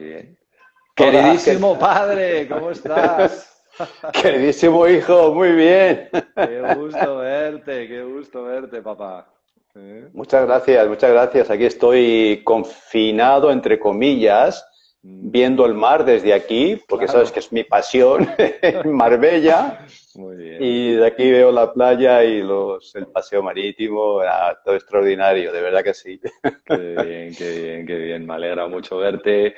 Muy bien. Queridísimo padre, ¿cómo estás? Queridísimo hijo, muy bien. Qué gusto verte, qué gusto verte, papá. ¿Eh? Muchas gracias, muchas gracias. Aquí estoy confinado, entre comillas, mm. viendo el mar desde aquí, porque sabes que es mi pasión, Marbella. Muy bien. Y de aquí veo la playa y los, el paseo marítimo, ah, todo extraordinario, de verdad que sí. Qué bien, qué bien, qué bien. Me alegra mucho verte.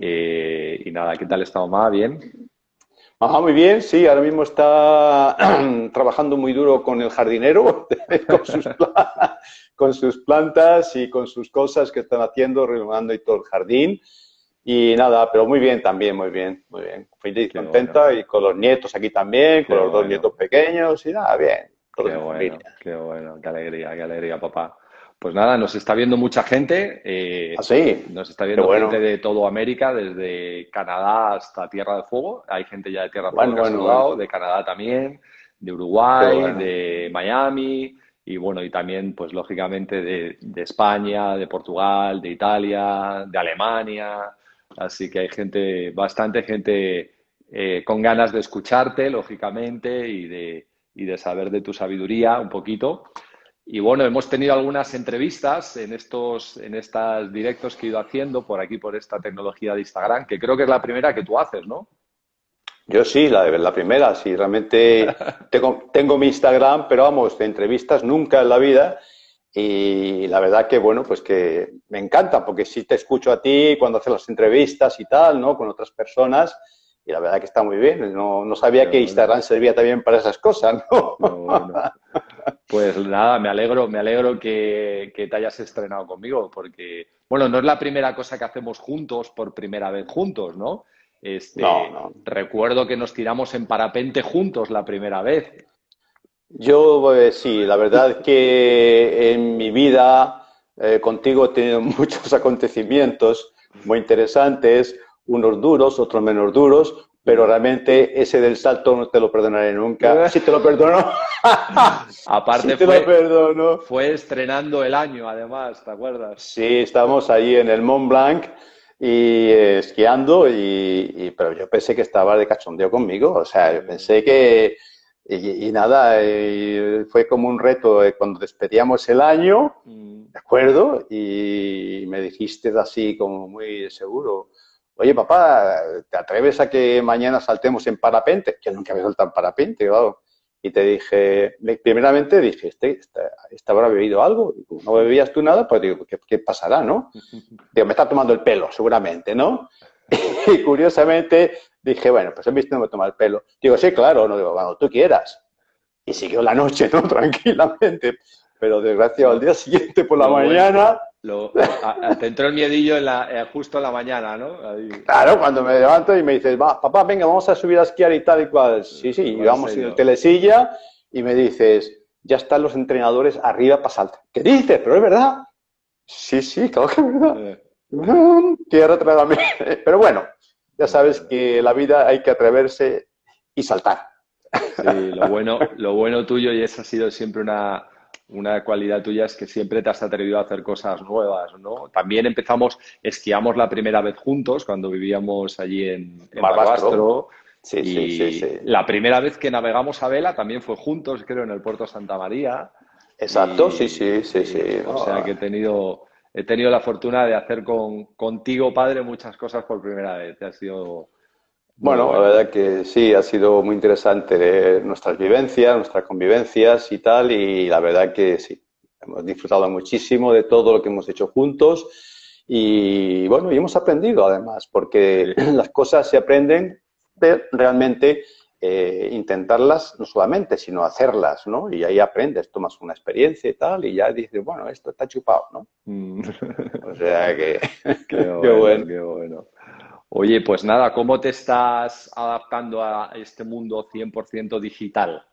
Eh, y nada, ¿qué tal está mamá? ¿Bien? Ajá, muy bien, sí, ahora mismo está trabajando muy duro con el jardinero, con sus, plantas y con sus cosas que están haciendo, renovando y todo el jardín. Y nada, pero muy bien también, muy bien, muy bien. Feliz, contenta y con los nietos aquí también, con los dos nietos pequeños y nada, bien. Qué bueno, qué bueno, qué alegría, qué alegría, papá. Pues nada, nos está viendo mucha gente. Eh, ¿Ah, sí? Nos está viendo gente de todo América, desde Canadá hasta Tierra del Fuego. Hay gente ya de Tierra del Fuego que ha saludado, de Canadá también, de Uruguay, de Miami y bueno, y también, pues lógicamente, de, España, de Portugal, de Italia, de Alemania. Así que hay gente, bastante gente eh, con ganas de escucharte, lógicamente, y de, y de saber de tu sabiduría un poquito. Y bueno, hemos tenido algunas entrevistas en estos, en estos directos que he ido haciendo por aquí, por esta tecnología de Instagram, que creo que es la primera que tú haces, ¿no? Yo sí, la, la primera, sí, realmente tengo, tengo mi Instagram, pero vamos, de entrevistas nunca en la vida. Y la verdad que, bueno, pues que me encanta, porque sí te escucho a ti cuando haces las entrevistas y tal, ¿no? Con otras personas y la verdad que está muy bien. No, no sabía que Instagram servía también para esas cosas, ¿no? Pues nada, me alegro, me alegro que, te hayas estrenado conmigo, porque, bueno, no es la primera cosa que hacemos juntos por primera vez juntos, ¿no? Este, no, Recuerdo que nos tiramos en parapente juntos la primera vez. Yo, pues, sí, la verdad es que en mi vida eh, contigo he tenido muchos acontecimientos muy interesantes unos duros, otros menos duros, pero realmente ese del salto no te lo perdonaré nunca. Sí te lo perdono. Aparte te fue, lo perdono. fue estrenando el año, además, ¿te acuerdas? Sí, estábamos ahí en el Mont Blanc y eh, esquiando, y, pero yo pensé que estaba de cachondeo conmigo, o sea, pensé que... Y, nada, fue como un reto eh, cuando despedíamos el año, mm. ¿de acuerdo? Y me dijiste así como muy seguro, oye papá, ¿te atreves a que mañana saltemos en parapente? Que nunca había saltado en parapente, claro. Y te dije, primeramente dije, este, este, habrá bebido algo. Y no bebías tú nada, pues digo, ¿qué, pasará, no? Digo, me está tomando el pelo, seguramente, ¿no? Y curiosamente dije, bueno, pues he visto no me toma el pelo. Digo, sí, claro, no digo, cuando tú quieras. Y siguió la noche, ¿no? Tranquilamente. Pero desgraciado, al día siguiente por la mañana lo, te entró el miedillo en la, eh, justo en la mañana, ¿no? Claro, cuando me levanto y me dices, va, papá, venga, vamos a subir a esquiar y tal y cual. Sí, sí, y vamos en el telesilla y me dices, ya están los entrenadores arriba para saltar. ¿Qué dices? Pero es verdad. Sí, sí, claro que es verdad. Eh. Tierra Pero bueno, ya sabes que la vida hay que atreverse y saltar. Sí, lo bueno, lo bueno tuyo y esa ha sido siempre una, una cualidad tuya es que siempre te has atrevido a hacer cosas nuevas, ¿no? También empezamos, esquiamos la primera vez juntos cuando vivíamos allí en, en Barbastro. Sí, sí, sí, La primera vez que navegamos a vela también fue juntos, creo, en el puerto Santa María. Exacto, sí, sí, sí, sí. O sea que he tenido, he tenido la fortuna de hacer con, contigo, padre, muchas cosas por primera vez. Ha sido bueno, la verdad que sí, ha sido muy interesante nuestras vivencias, nuestras convivencias y tal, y la verdad que sí, hemos disfrutado muchísimo de todo lo que hemos hecho juntos y bueno, y hemos aprendido además, porque las cosas se aprenden de realmente eh, intentarlas no solamente, sino hacerlas, ¿no? Y ahí aprendes, tomas una experiencia y tal, y ya dices, bueno, esto está chupado, ¿no? Mm. o sea que... qué bueno. Qué bueno. Oye, pues nada, ¿cómo te estás adaptando a este mundo 100% digital?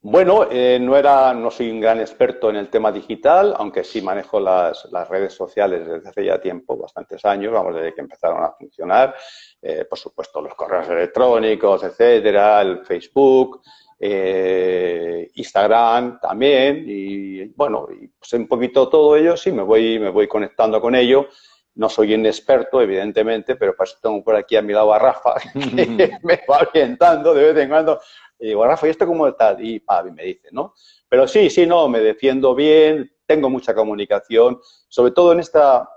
Bueno, eh, no, era, no soy un gran experto en el tema digital, aunque sí manejo las, redes sociales desde hace ya tiempo, bastantes años, vamos, desde que empezaron a funcionar. Eh, por supuesto, los correos electrónicos, etcétera, el Facebook, eh, Instagram también, y bueno, y pues un poquito todo ello, sí, me voy, me voy conectando con ello no soy un experto, evidentemente, pero pues tengo por aquí a mi lado a Rafa, que me va orientando de vez en cuando. Y digo, Rafa, ¿y esto cómo está? Y Pavi me dice, ¿no? Pero sí, sí, no, me defiendo bien, tengo mucha comunicación, sobre todo en esta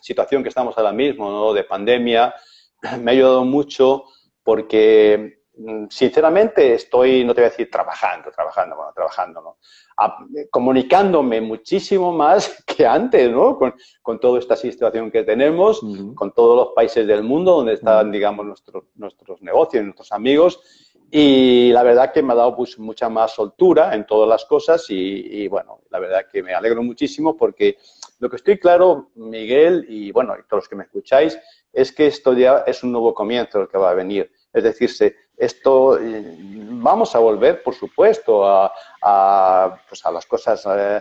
situación que estamos ahora mismo, ¿no? De pandemia, me ha ayudado mucho porque sinceramente estoy, no te voy a decir trabajando, trabajando, bueno, trabajando, ¿no? comunicándome muchísimo más que antes, ¿no? Con, con toda esta situación que tenemos, con todos los países del mundo donde están, digamos, nuestros, nuestros negocios, nuestros amigos. Y la verdad que me ha dado pues, mucha más soltura en todas las cosas y, y, bueno, la verdad que me alegro muchísimo porque lo que estoy claro, Miguel, y bueno, y todos los que me escucháis, es que esto ya es un nuevo comienzo el que va a venir. Es decir, esto eh, vamos a volver, por supuesto, a, pues a las cosas eh,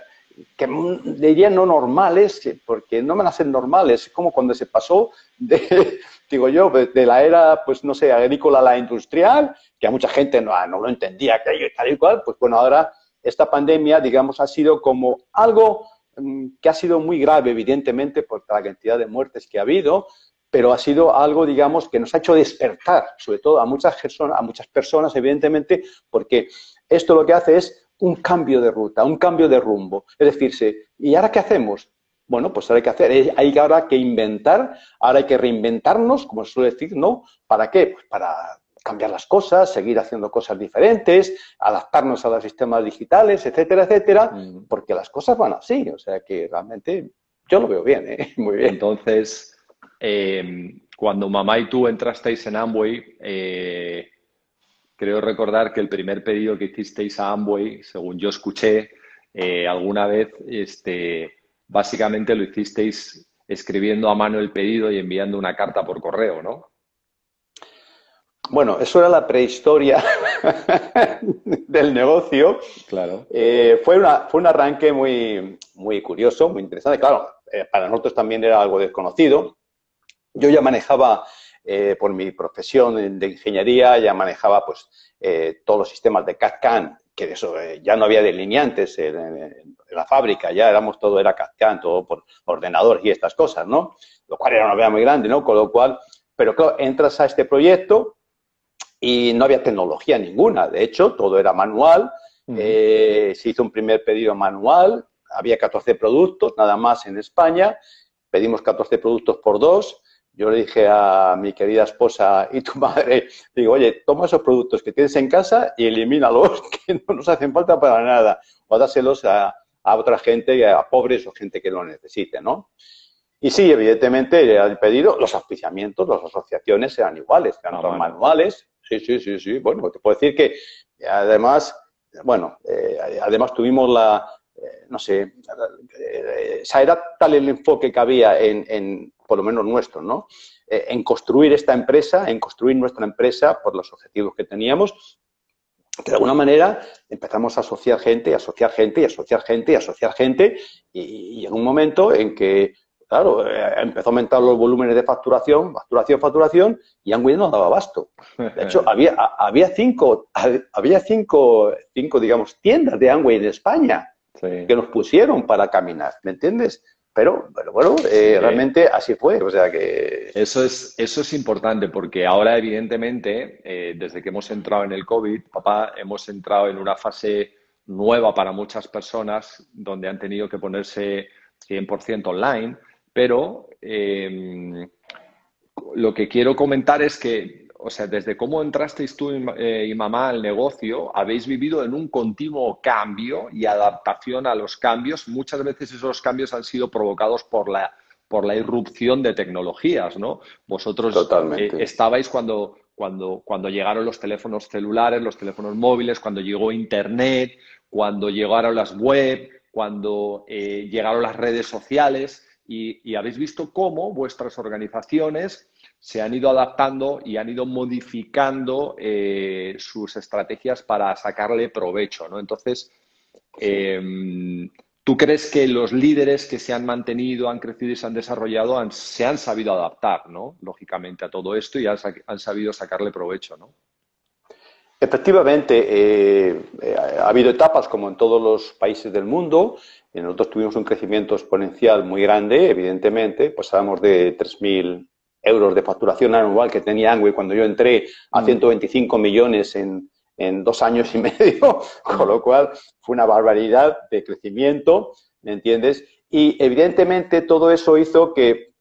que diría no normales, porque no me hacen normales, como cuando se pasó de, digo yo, de la era, pues no sé, agrícola a la industrial, que a mucha gente no, no lo entendía, que tal y cual, pues bueno, ahora esta pandemia, digamos, ha sido como algo mm, que ha sido muy grave, evidentemente, por la cantidad de muertes que ha habido, pero ha sido algo, digamos, que nos ha hecho despertar, sobre todo a muchas personas, a muchas personas, evidentemente, porque esto lo que hace es un cambio de ruta, un cambio de rumbo. Es decir, ¿y ahora qué hacemos? Bueno, pues ahora hay que hacer, hay ahora que inventar, ahora hay que reinventarnos, como se suele decir, ¿no? ¿Para qué? Pues para cambiar las cosas, seguir haciendo cosas diferentes, adaptarnos a los sistemas digitales, etcétera, etcétera, mm. porque las cosas van así. O sea que realmente yo lo veo bien, ¿eh? Muy bien. Entonces, Em, cuando mamá y tú entrasteis en Amway, eh, creo recordar que el primer pedido que hicisteis a Amway, según yo escuché eh, alguna vez, este, básicamente lo hicisteis escribiendo a mano el pedido y enviando una carta por correo, ¿no? Bueno, eso era la prehistoria del negocio. Claro. Eh, fue, una, fue un arranque muy, muy curioso, muy interesante. Claro, para nosotros también era algo desconocido. Yo ya manejaba, eh, por mi profesión de ingeniería, ya manejaba pues eh, todos los sistemas de CAD-CAM, que eso eh, ya no había delineantes en, la fábrica, ya éramos todo, era CAD-CAM, todo por ordenador y estas cosas, ¿no? Lo cual era una novedad muy grande, ¿no? Con lo cual, pero claro, entras a este proyecto y no había tecnología ninguna, de hecho, todo era manual, se hizo un primer pedido manual, había 14 productos nada más en España, pedimos 14 productos por dos, yo le dije a mi querida esposa y tu madre, digo, oye, toma esos productos que tienes en casa y elimínalos, que no nos hacen falta para nada, o dáselos a, otra gente, a pobres o gente que lo necesite, ¿no? Y sí, evidentemente, el pedido, los auspiciamientos, las asociaciones eran iguales, eran ah, manuales. Sí, sí, sí, sí. Bueno, te puedo decir que además, bueno, eh, además tuvimos la, eh, no sé, eh, era tal el enfoque que había en, por lo menos nuestro, ¿no? Eh, en construir esta empresa, en construir nuestra empresa por los objetivos que teníamos, que de alguna manera empezamos a asociar gente, a asociar gente, y asociar gente, y asociar gente, y, en un momento en que, claro, empezó a aumentar los volúmenes de facturación, facturación, facturación, y Angwin no daba abasto. De hecho, había, había cinco, había cinco, cinco, digamos, tiendas de Angwin en España que nos pusieron para caminar, ¿me entiendes? Pero, pero bueno, eh, realmente así fue, o sea que... Eso es, eso es importante porque ahora, evidentemente, eh, desde que hemos entrado en el COVID, papá, hemos entrado en una fase nueva para muchas personas donde han tenido que ponerse 100% online, pero eh, lo que quiero comentar es que o sea, desde cómo entrasteis tú eh, y, mamá al negocio, habéis vivido en un continuo cambio y adaptación a los cambios. Muchas veces esos cambios han sido provocados por la, por la irrupción de tecnologías, ¿no? Vosotros eh, estabais cuando, cuando, cuando llegaron los teléfonos celulares, los teléfonos móviles, cuando llegó Internet, cuando llegaron las web, cuando eh, llegaron las redes sociales y, y habéis visto cómo vuestras organizaciones se han ido adaptando y han ido modificando eh, sus estrategias para sacarle provecho, ¿no? Entonces, em, ¿tú crees que los líderes que se han mantenido, han crecido y se han desarrollado se han sabido adaptar, ¿no? Lógicamente a todo esto y han, sabido sacarle provecho, ¿no? Efectivamente, eh, eh, ha habido etapas como en todos los países del mundo. Nosotros tuvimos un crecimiento exponencial muy grande, evidentemente. Pues hablamos de 3.000 euros de facturación anual que tenía Angway cuando yo entré a 125 mm. millones en, en dos años y medio, con lo cual fue una barbaridad de crecimiento, ¿me entiendes? Y evidentemente todo eso hizo que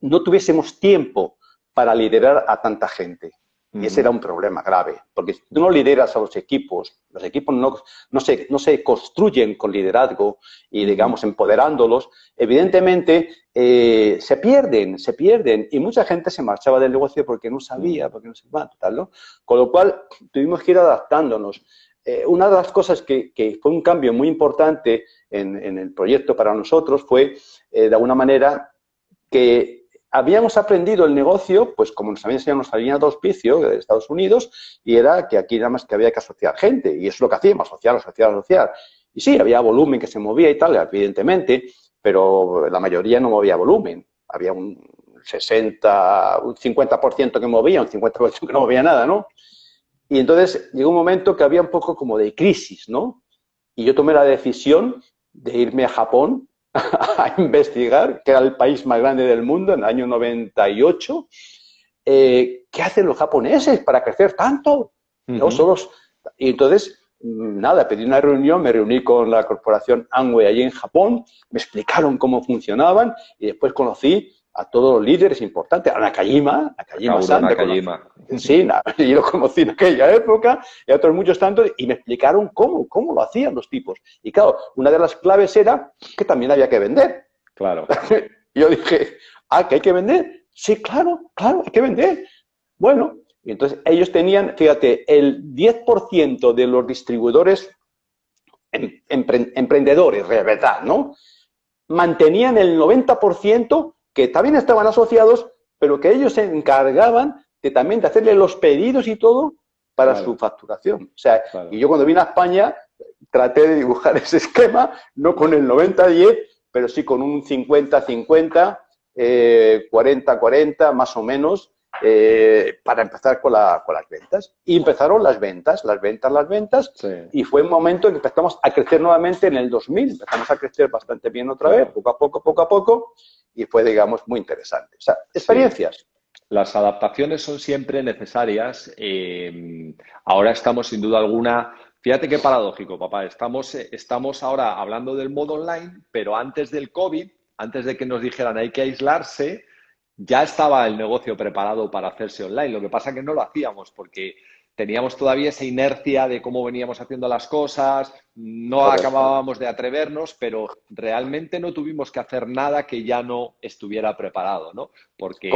no tuviésemos tiempo para liderar a tanta gente. Y ese era un problema grave, porque si tú no lideras a los equipos, los equipos no, no, se, no se construyen con liderazgo y, digamos, empoderándolos, evidentemente eh, se pierden, se pierden. Y mucha gente se marchaba del negocio porque no sabía, porque no se tal, ¿no? Con lo cual, tuvimos que ir adaptándonos. Eh, una de las cosas que, que, fue un cambio muy importante en, en el proyecto para nosotros fue, eh, de alguna manera, que habíamos aprendido el negocio, pues como nos habían enseñado nuestra línea de auspicio de Estados Unidos, y era que aquí nada más que había que asociar gente, y eso es lo que hacíamos, asociar, asociar, asociar. Y sí, había volumen que se movía y tal, evidentemente, pero la mayoría no movía volumen. Había un 60, un 50% que movía, un 50% que no movía nada, ¿no? Y entonces llegó un momento que había un poco como de crisis, ¿no? Y yo tomé la decisión de irme a Japón a investigar, que era el país más grande del mundo en el año 98. Eh, ¿Qué hacen los japoneses para crecer tanto? no solo, y entonces, nada, pedí una reunión, me reuní con la corporación Amway allí en Japón, me explicaron cómo funcionaban y después conocí a todos los líderes importantes, a Nakajima, Nakajima San, Nakajima. Sí, y lo conocí en aquella época, y a otros muchos tantos, y me explicaron cómo, cómo lo hacían los tipos. Y claro, una de las claves era que también había que vender. Claro. yo dije, ah, que hay que vender. Sí, claro, claro, hay que vender. Bueno, y entonces ellos tenían, fíjate, el 10% de los distribuidores em, emprendedores, verdad, ¿no? Mantenían el 90% que también estaban asociados, pero que ellos se encargaban de también de hacerle los pedidos y todo para su facturación. O sea, y yo cuando vine a España traté de dibujar ese esquema, no con el 90-10, pero sí con un 50-50, 40-40 eh, más o menos, eh, para empezar con, la, con, las ventas. Y empezaron las ventas, las ventas, las ventas, y fue un momento en que empezamos a crecer nuevamente en el 2000, empezamos a crecer bastante bien otra vez, poco a poco, poco a poco, y fue, digamos, muy interesante. O sea, experiencias. Las adaptaciones son siempre necesarias. Eh, ahora estamos, sin duda alguna, fíjate qué paradójico, papá. Estamos, estamos ahora hablando del modo online, pero antes del COVID, antes de que nos dijeran hay que aislarse, ya estaba el negocio preparado para hacerse online. Lo que pasa es que no lo hacíamos porque teníamos todavía esa inercia de cómo veníamos haciendo las cosas, no acabábamos de atrevernos, pero realmente no tuvimos que hacer nada que ya no estuviera preparado, ¿no? Porque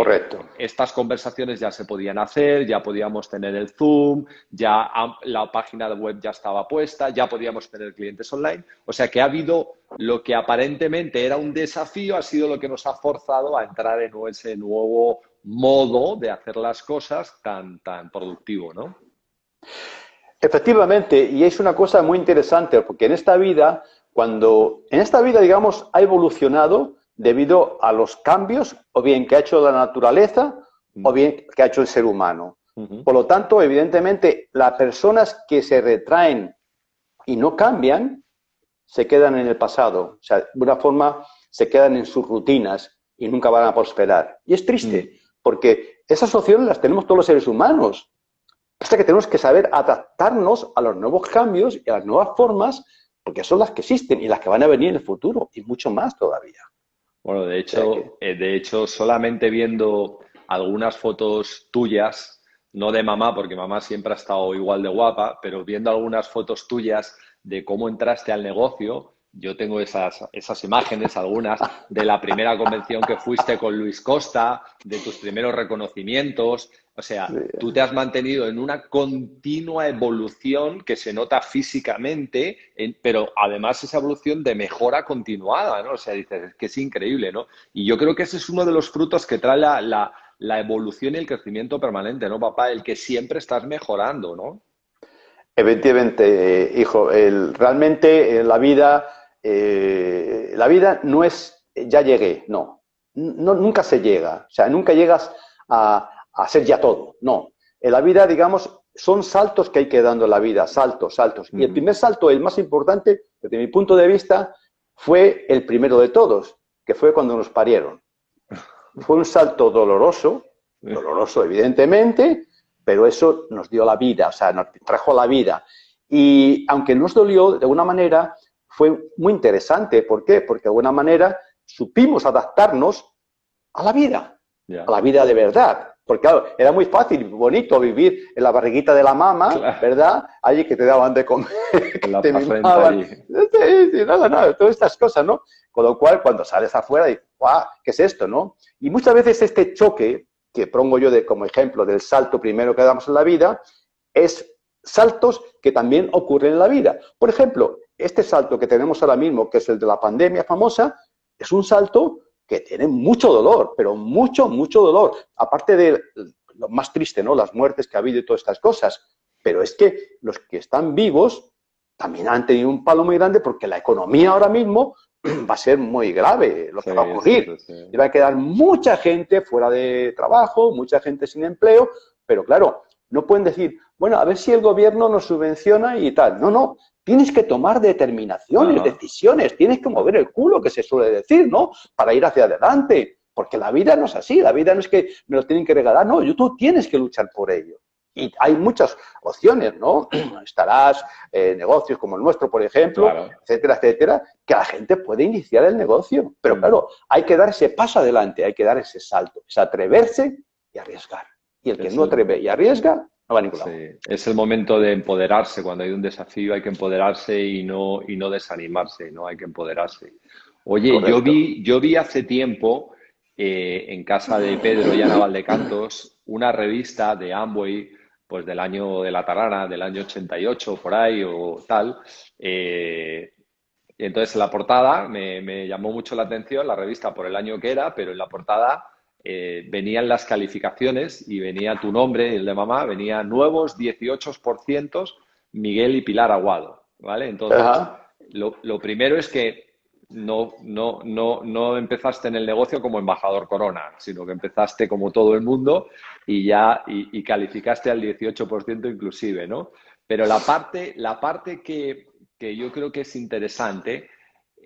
estas conversaciones ya se podían hacer, ya podíamos tener el Zoom, ya la página web ya estaba puesta, ya podíamos tener clientes online. O sea que ha habido lo que aparentemente era un desafío, ha sido lo que nos ha forzado a entrar en ese nuevo modo de hacer las cosas tan, tan productivo, ¿no? Efectivamente, y es una cosa muy interesante, porque en esta vida, cuando en esta vida, digamos, ha evolucionado debido a los cambios, o bien que ha hecho la naturaleza, o bien que ha hecho el ser humano. Por lo tanto, evidentemente, las personas que se retraen y no cambian, se quedan en el pasado. O sea, de una forma, se quedan en sus rutinas y nunca van a prosperar. Y es triste, mm. porque esas opciones las tenemos todos los seres humanos. Hasta que tenemos que saber adaptarnos a los nuevos cambios y a las nuevas formas, porque son las que existen y las que van a venir en el futuro, y mucho más todavía. Bueno, de hecho, eh, de hecho, solamente viendo algunas fotos tuyas, no de mamá, porque mamá siempre ha estado igual de guapa, pero viendo algunas fotos tuyas de cómo entraste al negocio, yo tengo esas, esas imágenes, algunas, de la primera convención que fuiste con Luis Costa, de tus primeros reconocimientos. O sea, tú te has mantenido en una continua evolución que se nota físicamente, pero además esa evolución de mejora continuada, ¿no? O sea, dices, es que es increíble, ¿no? Y yo creo que ese es uno de los frutos que trae la, la, la evolución y el crecimiento permanente, ¿no, papá? El que siempre estás mejorando, ¿no? Efectivamente, hijo, el, realmente la vida eh, la vida no es ya llegué, no. Nunca se llega, o sea, nunca llegas a, ser ya todo, no. En la vida, digamos, son saltos que hay que dando en la vida, saltos, saltos. Y el primer salto, el más importante, desde mi punto de vista, fue el primero de todos, que fue cuando nos parieron. Fue un salto doloroso, doloroso evidentemente, pero eso nos dio la vida, o sea, nos trajo la vida. Y aunque nos dolió, de alguna manera fue muy interesante. ¿Por qué? Porque de alguna manera supimos adaptarnos a la vida, a la vida de verdad. Porque claro, era muy fácil, bonito vivir en la barriguita de la mamá, ¿verdad? Allí que te daban de comer, que te mimaban. Sí, nada, nada, todas estas cosas, ¿no? Con lo cual, cuando sales afuera, dices, ¡guau! ¿Qué es esto, no? Y muchas veces este choque, que pongo yo de, como ejemplo del salto primero que damos en la vida, es saltos que también ocurren en la vida. Por ejemplo, este salto que tenemos ahora mismo, que es el de la pandemia famosa, es un salto que tiene mucho dolor, pero mucho, mucho dolor. Aparte de lo más triste, ¿no? Las muertes que ha habido y todas estas cosas. Pero es que los que están vivos también han tenido un palo muy grande porque la economía ahora mismo va a ser muy grave lo que va a ocurrir. Y va a quedar mucha gente fuera de trabajo, mucha gente sin empleo, pero claro, no pueden decir, bueno, a ver si el gobierno nos subvenciona y tal. No, no, tienes que tomar determinaciones, decisiones, tienes que mover el culo, que se suele decir, ¿no? Para ir hacia adelante. Porque la vida no es así, la vida no es que me lo tienen que regalar, no, tú tienes que luchar por ello. Y hay muchas opciones, ¿no? Estarás en negocios como el nuestro, por ejemplo, etcétera, etcétera, que la gente puede iniciar el negocio. Pero mm. claro, hay que dar ese paso adelante, hay que dar ese salto, es atreverse y arriesgar. Y el que no atreve y arriesga, no va a ningún lado. Es el momento de empoderarse. Cuando hay un desafío hay que empoderarse y no, y no desanimarse, ¿no? Hay que empoderarse. Oye, yo vi, yo vi hace tiempo eh, en casa de Pedro y Ana Valdecantos una revista de Amway, pues del año de la Tarana, del año 88, por ahí o tal. Eh, y entonces en la portada me, me llamó mucho la atención la revista por el año que era, pero en la portada eh, venían las calificaciones y venía tu nombre, el de mamá, venía nuevos 18% Miguel y Pilar Aguado, ¿vale? Entonces, lo, primero es que no, no, no, no empezaste en el negocio como embajador corona, sino que empezaste como todo el mundo y ya y, calificaste al 18% inclusive, ¿no? Pero la parte, la parte que, yo creo que es interesante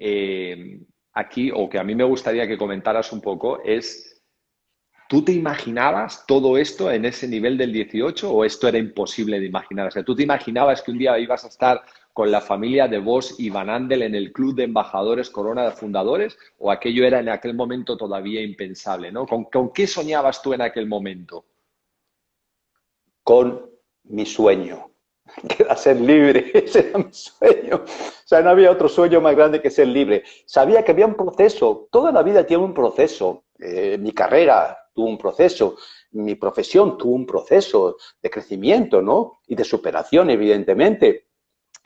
eh, aquí, o que a mí me gustaría que comentaras un poco, es ¿Tú te imaginabas todo esto en ese nivel del 18 o esto era imposible de imaginar? O sea, ¿tú te imaginabas que un día ibas a estar con la familia de Vos y Van Andel en el club de embajadores Corona de Fundadores o aquello era en aquel momento todavía impensable? ¿no? ¿Con, qué soñabas tú en aquel momento? Con mi sueño, que era ser libre, ese era mi sueño. O sea, no había otro sueño más grande que ser libre. Sabía que había un proceso, toda la vida tiene un proceso. Eh, mi carrera, tuvo un proceso, mi profesión tuvo un proceso de crecimiento, ¿no? Y de superación, evidentemente.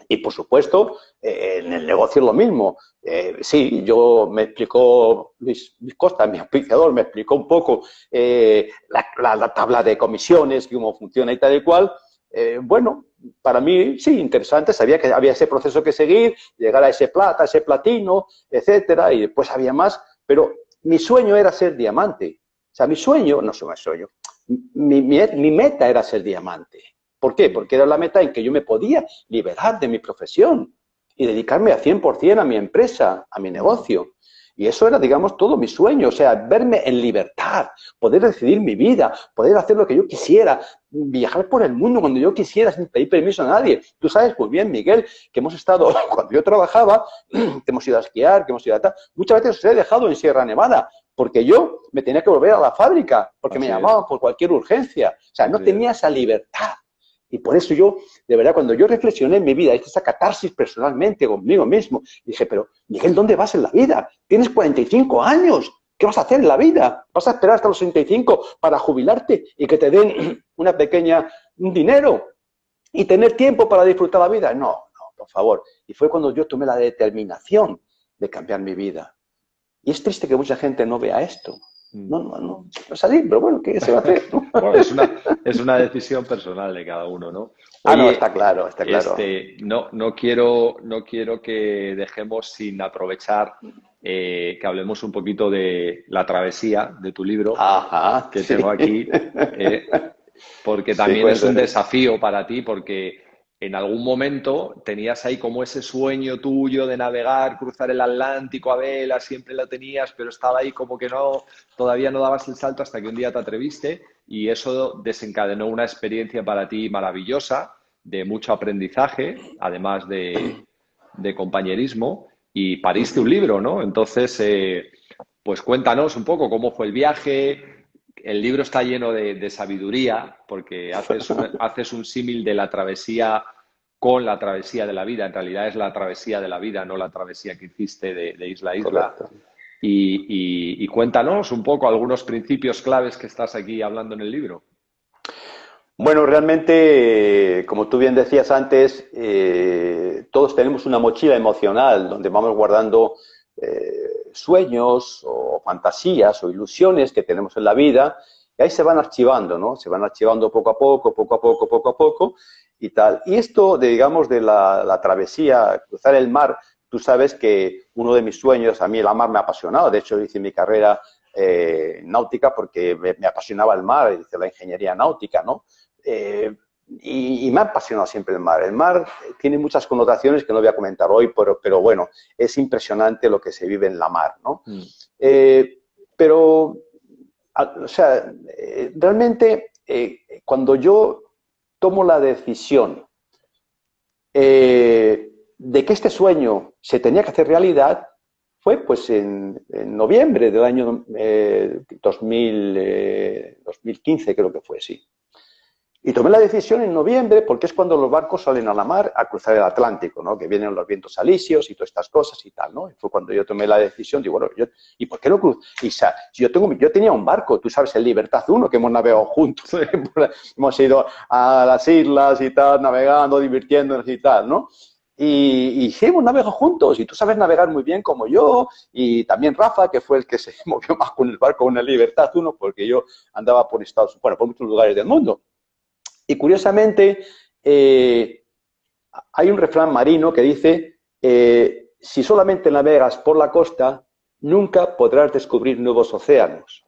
Y por supuesto, eh, en el negocio lo mismo. Eh, sí, yo me explicó Luis, Costa, mi aplicador, me explicó un poco eh, la, tabla de comisiones, cómo funciona y tal y cual. bueno, para mí sí, interesante, sabía que había ese proceso que seguir, llegar a ese plata, ese platino, etcétera, y después había más, pero mi sueño era ser diamante. O sea, mi sueño, no mi sueño, mi, mi, meta era ser diamante. ¿Por qué? Porque era la meta en que yo me podía liberar de mi profesión y dedicarme a 100% a mi empresa, a mi negocio. Y eso era, digamos, todo mi sueño, o sea, verme en libertad, poder decidir mi vida, poder hacer lo que yo quisiera, viajar por el mundo cuando yo quisiera sin pedir permiso a nadie. Tú sabes muy bien, Miguel, que hemos estado, cuando yo trabajaba, hemos ido a esquiar, que hemos ido a tal, muchas veces os he dejado en Sierra Nevada, porque yo me tenía que volver a la fábrica, porque me llamaban por cualquier urgencia. O sea, no tenía esa libertad. Y por eso yo, de verdad, cuando yo reflexioné en mi vida, hice esa catarsis personalmente conmigo mismo, dije, pero Miguel, ¿dónde vas en la vida? Tienes 45 años, ¿qué vas a hacer en la vida? ¿Vas a esperar hasta los 65 para jubilarte y que te den una pequeña, dinero y tener tiempo para disfrutar la vida? No, no, por favor. Y fue cuando yo tomé la determinación de cambiar mi vida. Y es triste que mucha gente no vea esto. Mm. No, no, no, es así, pero bueno, ¿qué se va a hacer? es, una, decisión personal de cada uno, ¿no? ah, no, está claro, está claro. Este, no, no, quiero, no quiero que dejemos sin aprovechar eh, que hablemos un poquito de la travesía de tu libro Ajá, que tengo aquí. Eh, porque también es un desafío para ti, porque en algún momento tenías ahí como ese sueño tuyo de navegar, cruzar el Atlántico a vela, siempre lo tenías, pero estaba ahí como que no, todavía no dabas el salto hasta que un día te atreviste y eso desencadenó una experiencia para ti maravillosa, de mucho aprendizaje, además de, compañerismo, y pariste un libro, ¿no? Entonces, eh, pues cuéntanos un poco cómo fue el viaje. El libro está lleno de, sabiduría, porque haces un, haces un símil de la travesía con la travesía de la vida. En realidad es la travesía de la vida, no la travesía que hiciste de, isla a isla. Y, cuéntanos un poco algunos principios claves que estás aquí hablando en el libro. Bueno, realmente, como tú bien decías antes, eh, todos tenemos una mochila emocional donde vamos guardando eh, sueños o fantasías o ilusiones que tenemos en la vida y ahí se van archivando, ¿no? Se van archivando poco a poco, poco a poco, poco a poco y tal. Y esto, digamos, de la, travesía, cruzar el mar, tú sabes que uno de mis sueños, a mí el mar me ha apasionado, de hecho hice mi carrera eh, náutica porque me, apasionaba el mar, hice la ingeniería náutica, ¿no? Eh, y, me ha apasionado siempre el mar. El mar tiene muchas connotaciones que no voy a comentar hoy, pero, pero bueno, es impresionante lo que se vive en la mar, ¿no? Mm. Eh, pero, o sea, realmente cuando yo tomo la decisión eh, de que este sueño se tenía que hacer realidad fue pues en, noviembre del año 2000, eh, 2015 eh, creo que fue, sí. Y tomé la decisión en noviembre porque es cuando los barcos salen a la mar a cruzar el Atlántico, ¿no? Que vienen los vientos alisios y todas estas cosas y tal, ¿no? Fue cuando yo tomé la decisión, digo, bueno, yo, ¿y por qué no cruzo? Y yo, tengo, yo tenía un barco, tú sabes, el Libertad 1, que hemos navegado juntos, hemos ido a las islas y tal, navegando, divirtiéndonos y tal, ¿no? Y, y sí, hemos navegado juntos y tú sabes navegar muy bien como yo y también Rafa, que fue el que se movió más con el barco el Libertad 1, porque yo andaba por Estados bueno, por muchos lugares del mundo. Y curiosamente, eh, hay un refrán marino que dice, eh, si solamente navegas por la costa, nunca podrás descubrir nuevos océanos.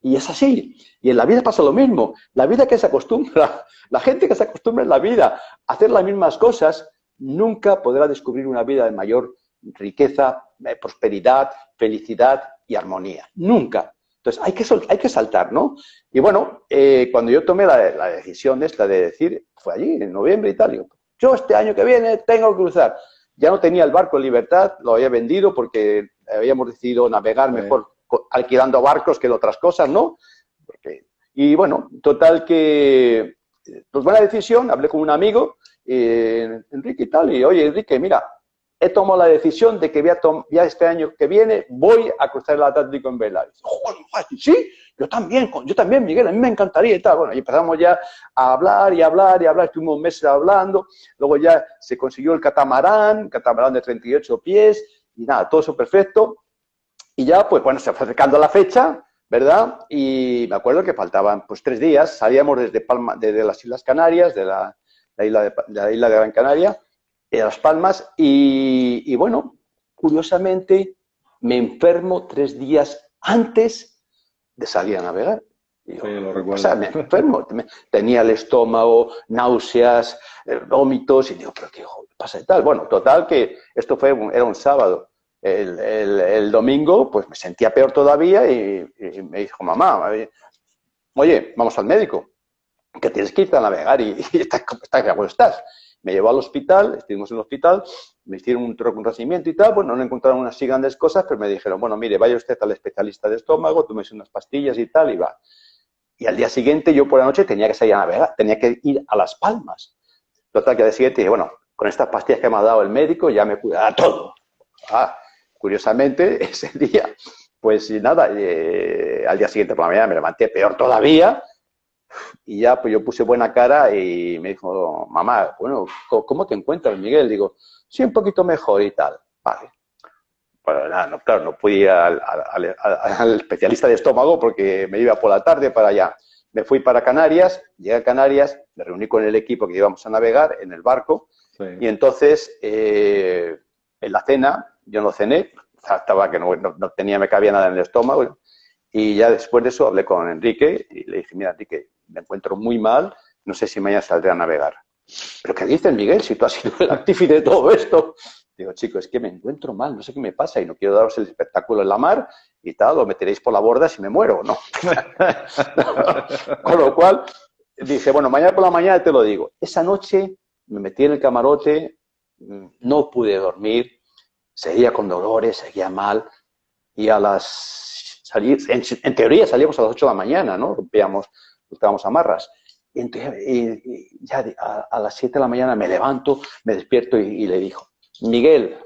Y es así. Y en la vida pasa lo mismo. La vida que se acostumbra, la gente que se acostumbra en la vida a hacer las mismas cosas, nunca podrá descubrir una vida de mayor riqueza, eh, prosperidad, felicidad y armonía. Nunca. Entonces, hay que, hay que saltar, ¿no? Y bueno, eh, cuando yo tomé la, la, decisión esta de decir, fue allí, en noviembre y tal, yo este año que viene tengo que cruzar. Ya no tenía el barco en libertad, lo había vendido porque habíamos decidido navegar mejor alquilando barcos que otras cosas, ¿no? y bueno, total que, pues buena decisión, hablé con un amigo, eh, Enrique y tal, y oye, Enrique, mira, he tomado la decisión de que ya este año que viene voy a cruzar el Atlántico en vela. sí, yo también, yo también, Miguel, a mí me encantaría y tal. Bueno, y empezamos ya a hablar y hablar y hablar, estuvimos meses hablando, luego ya se consiguió el catamarán, catamarán de 38 pies, y nada, todo eso perfecto. Y ya, pues bueno, se fue acercando la fecha, ¿verdad? Y me acuerdo que faltaban pues tres días, salíamos desde, Palma, desde las Islas Canarias, de la, isla de, de la isla de Gran Canaria, en Las Palmas y, bueno, curiosamente me enfermo tres días antes de salir a navegar. o sea, me enfermo, tenía el estómago, náuseas, eh, vómitos, y digo, pero qué pasa y tal. Bueno, total que esto fue, era un sábado. El, domingo, pues me sentía peor todavía y, me dijo, mamá, oye, vamos al médico, que tienes que irte a navegar y, y estás, estás, estás. Me llevó al hospital, estuvimos en el hospital, me hicieron un reconocimiento y tal, bueno, no encontraron unas grandes cosas, pero me dijeron, bueno, mire, vaya usted al especialista de estómago, tómese unas pastillas y tal, y va. Y al día siguiente, yo por la noche tenía que salir a navegar, tenía que ir a Las Palmas. Total, que al día siguiente dije, bueno, con estas pastillas que me ha dado el médico ya me cuidará todo. Ah, curiosamente, ese día, pues nada, eh, al día siguiente por la mañana me levanté peor todavía, y ya, pues yo puse buena cara y me dijo, mamá, bueno, ¿cómo te encuentras, Miguel? Digo, sí, un poquito mejor y tal. Vale. Bueno, nada, no, claro, no pude ir al, especialista de estómago porque me iba por la tarde para allá. Me fui para Canarias, llegué a Canarias, me reuní con el equipo que íbamos a navegar en el barco y entonces eh, en la cena, yo no cené, estaba que no, no, tenía, me cabía nada en el estómago y ya después de eso hablé con Enrique y le dije, mira, Enrique, me encuentro muy mal, no sé si mañana saldré a navegar. ¿Pero qué dices, Miguel, si tú has sido el artífice de todo esto? Digo, chicos, es que me encuentro mal, no sé qué me pasa y no quiero daros el espectáculo en la mar y tal, o me tiréis por la borda si me muero, ¿no? Con lo cual, dije, bueno, mañana por la mañana te lo digo. Esa noche me metí en el camarote, no pude dormir, seguía con dolores, seguía mal, y a las... Salir, en, teoría salíamos a las 8 de la mañana, ¿no? Rompíamos, buscábamos amarras. Y, y, ya a, las 7 de la mañana me levanto, me despierto y, le dijo, Miguel,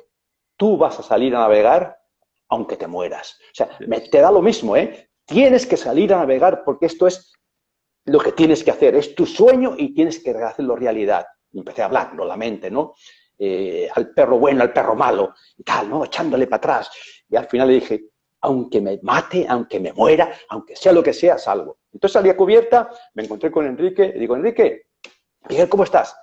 tú vas a salir a navegar aunque te mueras. O sea, me, te da lo mismo, ¿eh? Tienes que salir a navegar porque esto es lo que tienes que hacer, es tu sueño y tienes que hacerlo realidad. Y empecé a hablarlo, la mente, ¿no? Eh, al perro bueno, al perro malo, y tal, ¿no? Echándole para atrás. Y al final le dije, aunque me mate, aunque me muera, aunque sea lo que sea, salgo. Entonces salí a cubierta, me encontré con Enrique y digo, Enrique, Miguel, ¿cómo estás?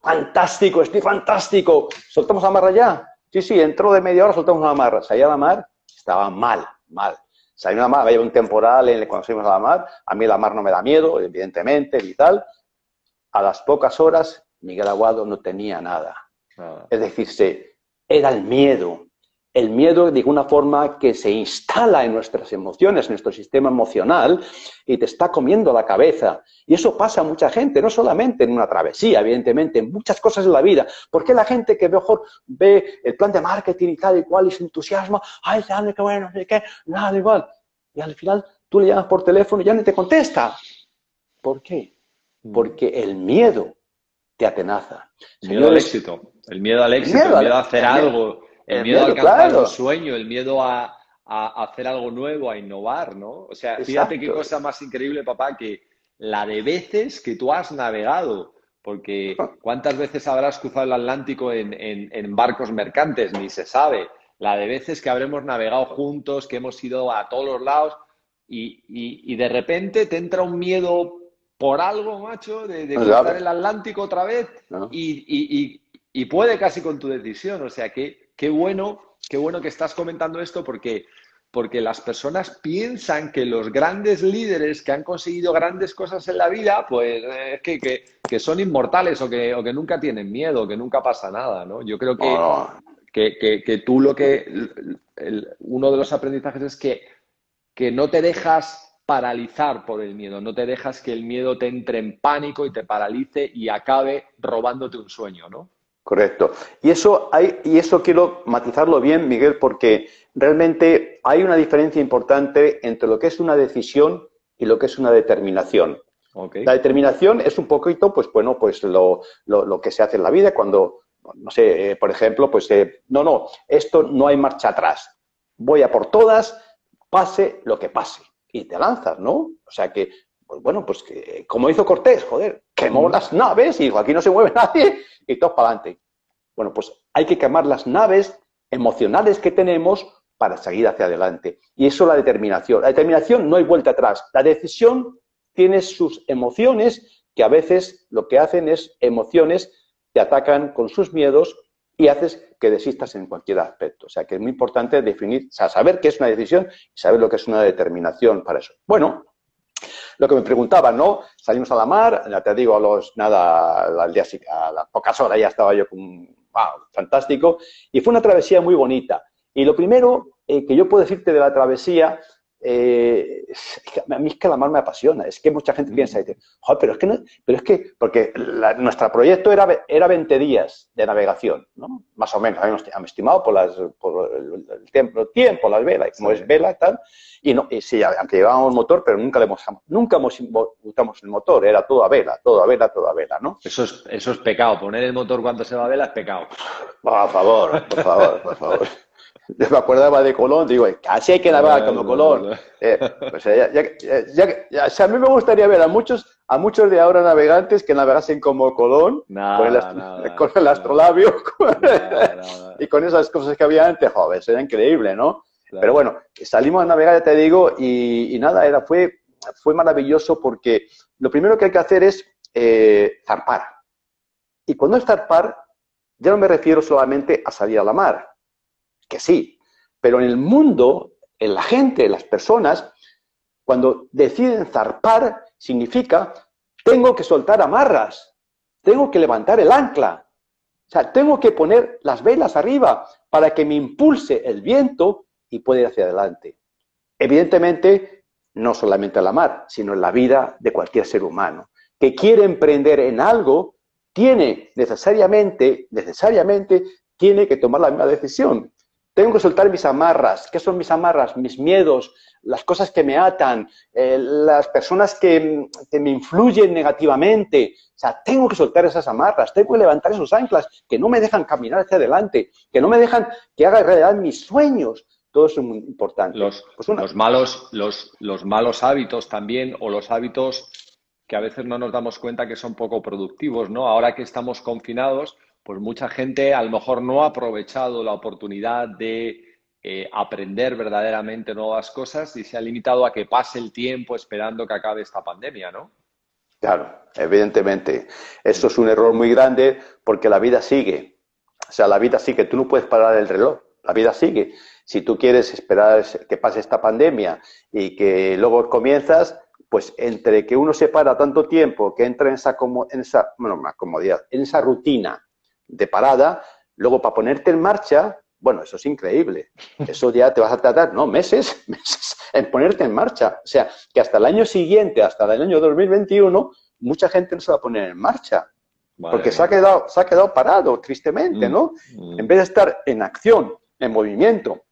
Fantástico, estoy fantástico. ¿Soltamos la marra ya? Sí, sí, entró de media hora, soltamos la marra. Salí a la mar, estaba mal, mal. Salí a la mar, había un temporal en el, cuando salimos a la mar. A mí la mar no me da miedo, evidentemente, y tal. A las pocas horas, Miguel Aguado no tenía nada. Es decir, se, era el miedo, el miedo de una forma que se instala en nuestras emociones, en nuestro sistema emocional, y te está comiendo la cabeza. Y eso pasa a mucha gente, no solamente en una travesía, evidentemente, en muchas cosas en la vida. ¿Por qué la gente que mejor ve el plan de marketing y tal y cual y se entusiasma, ay, dale, qué bueno, qué, nada igual. Y al final tú le llamas por teléfono y ya no te contesta. ¿Por qué? Mm. Porque el miedo te atenaza. El miedo al éxito, el miedo al éxito, el miedo, a hacer algo, el, miedo, a alcanzar un sueño, el miedo a, hacer algo nuevo, a innovar, ¿no? O sea, fíjate qué cosa más increíble, papá, que la de veces que tú has navegado. Porque ¿cuántas veces habrás cruzado el Atlántico en, barcos mercantes? Ni se sabe. La de veces que habremos navegado juntos, que hemos ido a todos los lados y de repente te entra un miedo por algo, macho, de, de cruzar el Atlántico otra vez y, puede casi con tu decisión. O sea, que qué bueno, qué bueno que estás comentando esto porque, porque las personas piensan que los grandes líderes que han conseguido grandes cosas en la vida, pues es que, que, son inmortales o que, o que nunca tienen miedo, que nunca pasa nada, ¿no? Yo creo que, que, tú lo que... uno de los aprendizajes es que, que no te dejas paralizar por el miedo, no te dejas que el miedo te entre en pánico y te paralice y acabe robándote un sueño, ¿no? Correcto. Y eso, hay, y eso quiero matizarlo bien, Miguel, porque realmente hay una diferencia importante entre lo que es una decisión y lo que es una determinación. La determinación es un poquito, pues bueno, pues lo, que se hace en la vida cuando, no sé, eh, por ejemplo, pues eh, no, no, esto no hay marcha atrás. Voy a por todas, pase lo que pase y te lanzas, ¿no? O sea que, pues bueno, pues que, como hizo Cortés, joder, quemó las naves y dijo, aquí no se mueve nadie y todo para adelante. Bueno, pues hay que quemar las naves emocionales que tenemos para seguir hacia adelante. Y eso es la determinación. La determinación no hay vuelta atrás. La decisión tiene sus emociones que a veces lo que hacen es emociones te atacan con sus miedos y haces que desistas en cualquier aspecto. O sea, que es muy importante definir, o sea, saber qué es una decisión y saber lo que es una determinación para eso. Bueno, lo que me preguntaban, ¿no? Salimos a la mar, ya te digo, a los, nada, al día, a las pocas horas ya estaba yo con, wow, fantástico, y fue una travesía muy bonita. Y lo primero eh, que yo puedo decirte de la travesía eh, a mí es que la mar me apasiona, es que mucha gente piensa, dice, pero es que, no, pero es que porque nuestro proyecto era, era 20 días de navegación, ¿no? más o menos, habíamos, estimado por, las, por el, tiempo, tiempo, las velas, como es vela y tal, y, no, y sí, aunque llevábamos motor, pero nunca le hemos, nunca hemos usamos el motor, era todo a vela, todo a vela, todo a vela, ¿no? Eso es, eso es pecado, poner el motor cuando se va a vela es pecado. Por favor, por favor, por favor. Me acordaba de Colón, digo, casi hay que navegar como Colón. Eh, pues, a mí me gustaría ver a muchos, a muchos de ahora navegantes que navegasen como Colón, con, el, astrolabio y con esas cosas que había antes, joder, sería increíble, ¿no? Pero bueno, salimos a navegar, ya te digo, y, nada, era, fue, fue maravilloso porque lo primero que hay que hacer es eh, zarpar. Y cuando es zarpar, ya no me refiero solamente a salir a la mar, que sí, pero en el mundo, en la gente, en las personas, cuando deciden zarpar, significa, tengo que soltar amarras, tengo que levantar el ancla, o sea, tengo que poner las velas arriba para que me impulse el viento y pueda ir hacia adelante. Evidentemente, no solamente en la mar, sino en la vida de cualquier ser humano que quiere emprender en algo, tiene necesariamente, necesariamente, tiene que tomar la misma decisión. Tengo que soltar mis amarras. ¿Qué son mis amarras? Mis miedos, las cosas que me atan, eh, las personas que, que, me influyen negativamente. O sea, tengo que soltar esas amarras, tengo que levantar esos anclas que no me dejan caminar hacia adelante, que no me dejan que haga realidad mis sueños. Todo eso es muy importante. Los, pues los, malos, los, los malos hábitos también, o los hábitos que a veces no nos damos cuenta que son poco productivos, ¿no? Ahora que estamos confinados, pues mucha gente a lo mejor no ha aprovechado la oportunidad de eh, aprender verdaderamente nuevas cosas y se ha limitado a que pase el tiempo esperando que acabe esta pandemia, ¿no? Claro, evidentemente. Eso es un error muy grande porque la vida sigue. O sea, la vida sigue. Tú no puedes parar el reloj. La vida sigue. Si tú quieres esperar que pase esta pandemia y que luego comienzas, pues entre que uno se para tanto tiempo, que entra en esa, en esa bueno, comodidad, en esa rutina de parada, luego para ponerte en marcha, bueno, eso es increíble. Eso ya te vas a tratar, no, meses, meses en ponerte en marcha. O sea, que hasta el año siguiente, hasta el año 2021, mucha gente no se va a poner en marcha. porque se ha, quedado, se ha quedado parado, tristemente, mm, ¿no? Mm. En vez de estar en acción, en movimiento,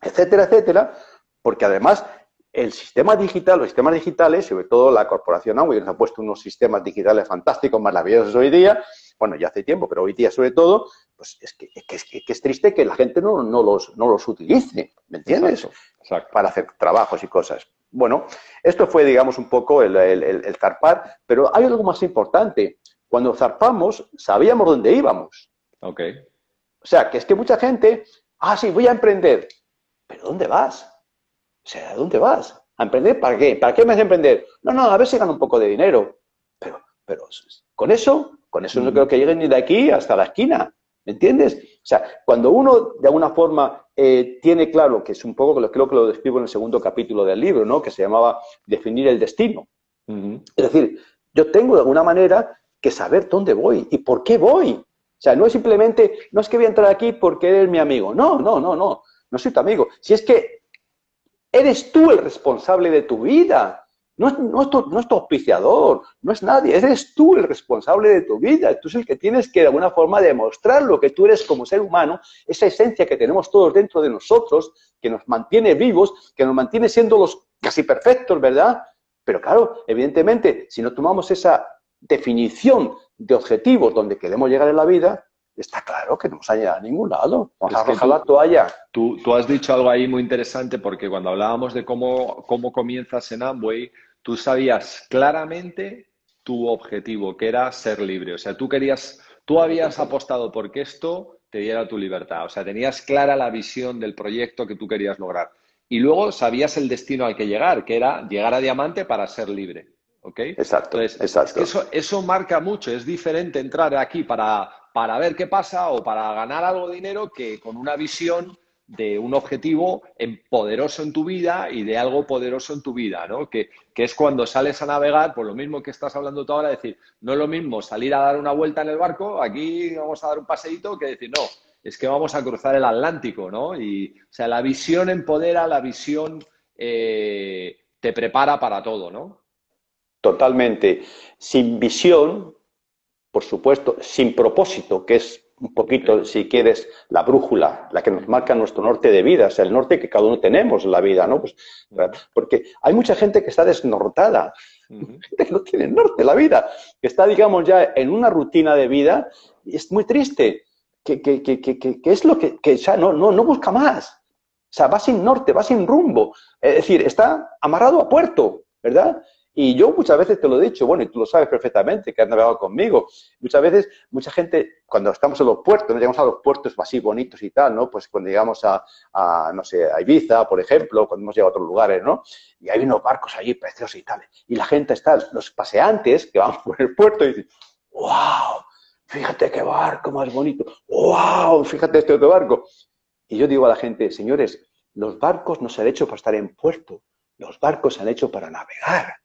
etcétera, etcétera, porque además el sistema digital, los sistemas digitales, sobre todo la corporación Amway, nos ha puesto unos sistemas digitales fantásticos, maravillosos hoy día, bueno, ya hace tiempo, pero hoy día sobre todo, pues es que es, que, es triste que la gente no, no, los, no los utilice, ¿me entiendes? Para hacer trabajos y cosas. Bueno, esto fue, digamos, un poco el, el, zarpar, pero hay algo más importante. Cuando zarpamos, sabíamos dónde íbamos. Ok. O sea, que es que mucha gente, ah, sí, voy a emprender. ¿Pero dónde vas? O sea, ¿a dónde vas? ¿A emprender para qué? ¿Para qué me hace emprender? No, no, a ver si gano un poco de dinero. Pero, pero con eso, con eso no creo que lleguen ni de aquí hasta la esquina. ¿Me entiendes? O sea, cuando uno de alguna forma eh, tiene claro, que es un poco, creo que lo describo en el segundo capítulo del libro, ¿no? Que se llamaba Definir el destino. Es decir, yo tengo de alguna manera que saber dónde voy y por qué voy. O sea, no es simplemente, no es que voy a entrar aquí porque eres mi amigo. No, no, no, no. No soy tu amigo. Si es que Eres tú el responsable de tu vida. No es, no, tu, no es, tu, auspiciador, no es nadie, eres tú el responsable de tu vida. Tú es el que tienes que de alguna forma demostrar lo que tú eres como ser humano, esa esencia que tenemos todos dentro de nosotros, que nos mantiene vivos, que nos mantiene siendo los casi perfectos, ¿verdad? Pero claro, evidentemente, si no tomamos esa definición de objetivos donde queremos llegar en la vida, está claro que no vamos a llegar a ningún lado. Vamos a arrojar la toalla. Tú, tú, has dicho algo ahí muy interesante porque cuando hablábamos de cómo, cómo comienzas en Amway, tú sabías claramente tu objetivo, que era ser libre. O sea, tú querías, tú habías apostado porque esto te diera tu libertad. O sea, tenías clara la visión del proyecto que tú querías lograr. Y luego sabías el destino al que llegar, que era llegar a diamante para ser libre. ¿Ok? Exacto. exacto. Eso, eso marca mucho. Es diferente entrar aquí para para ver qué pasa o para ganar algo de dinero que con una visión de un objetivo poderoso en tu vida y de algo poderoso en tu vida, ¿no? Que, es cuando sales a navegar, por lo mismo que estás hablando tú ahora, decir, no es lo mismo salir a dar una vuelta en el barco, aquí vamos a dar un paseíto, que decir, no, es que vamos a cruzar el Atlántico, ¿no? Y, o sea, la visión empodera, la visión eh, te prepara para todo, ¿no? Totalmente. Sin visión, por supuesto, sin propósito, que es un poquito, si quieres, la brújula, la que nos marca nuestro norte de vida, o sea, el norte que cada uno tenemos en la vida, ¿no? Pues, porque hay mucha gente que está desnortada, gente que no tiene norte en la vida, que está, digamos, ya en una rutina de vida y es muy triste, que, que, que, que es lo que, que ya no, no, no busca más. O sea, va sin norte, va sin rumbo. Es decir, está amarrado a puerto, ¿verdad? Y yo muchas veces te lo he dicho, bueno, y tú lo sabes perfectamente, que has navegado conmigo. Muchas veces, mucha gente, cuando estamos en los puertos, no llegamos a los puertos así bonitos y tal, ¿no? Pues cuando llegamos a, a, no sé, a Ibiza, por ejemplo, cuando hemos llegado a otros lugares, ¿no? Y hay unos barcos allí preciosos y tal. Y la gente está, los paseantes que van por el puerto y dicen, ¡wow! Fíjate qué barco más bonito. ¡Wow! Fíjate este otro barco. Y yo digo a la gente, señores, los barcos no se han hecho para estar en puerto Los barcos se han hecho para navegar.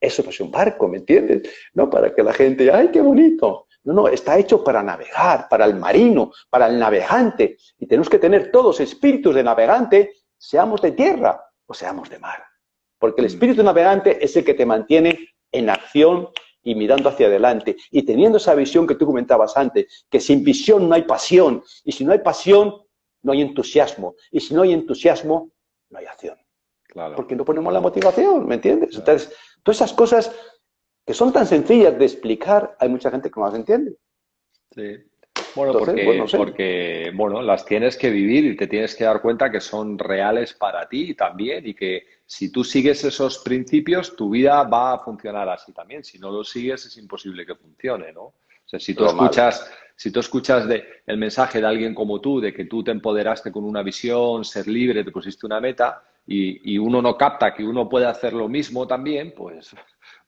Eso no es un barco, ¿me entiendes? No para que la gente, ¡ay, qué bonito! No, no, está hecho para navegar, para el marino, para el navegante. Y tenemos que tener todos espíritus de navegante, seamos de tierra o seamos de mar. Porque el mm. espíritu navegante es el que te mantiene en acción y mirando hacia adelante. Y teniendo esa visión que tú comentabas antes, que sin visión no hay pasión. Y si no hay pasión, no hay entusiasmo. Y si no hay entusiasmo, no hay acción. Claro. Porque no ponemos la motivación, ¿me entiendes? Entonces, todas esas cosas que son tan sencillas de explicar, hay mucha gente que no las entiende. Sí. Bueno, porque, bueno, las tienes que vivir y te tienes que dar cuenta que son reales para ti también y que si tú sigues esos principios, tu vida va a funcionar así también. Si no lo sigues, es imposible que funcione, ¿no? O sea, si tú escuchas, si tú escuchas de, el mensaje de alguien como tú, de que tú te empoderaste con una visión, ser libre, te pusiste una meta, y, y uno no capta que uno puede hacer lo mismo también, pues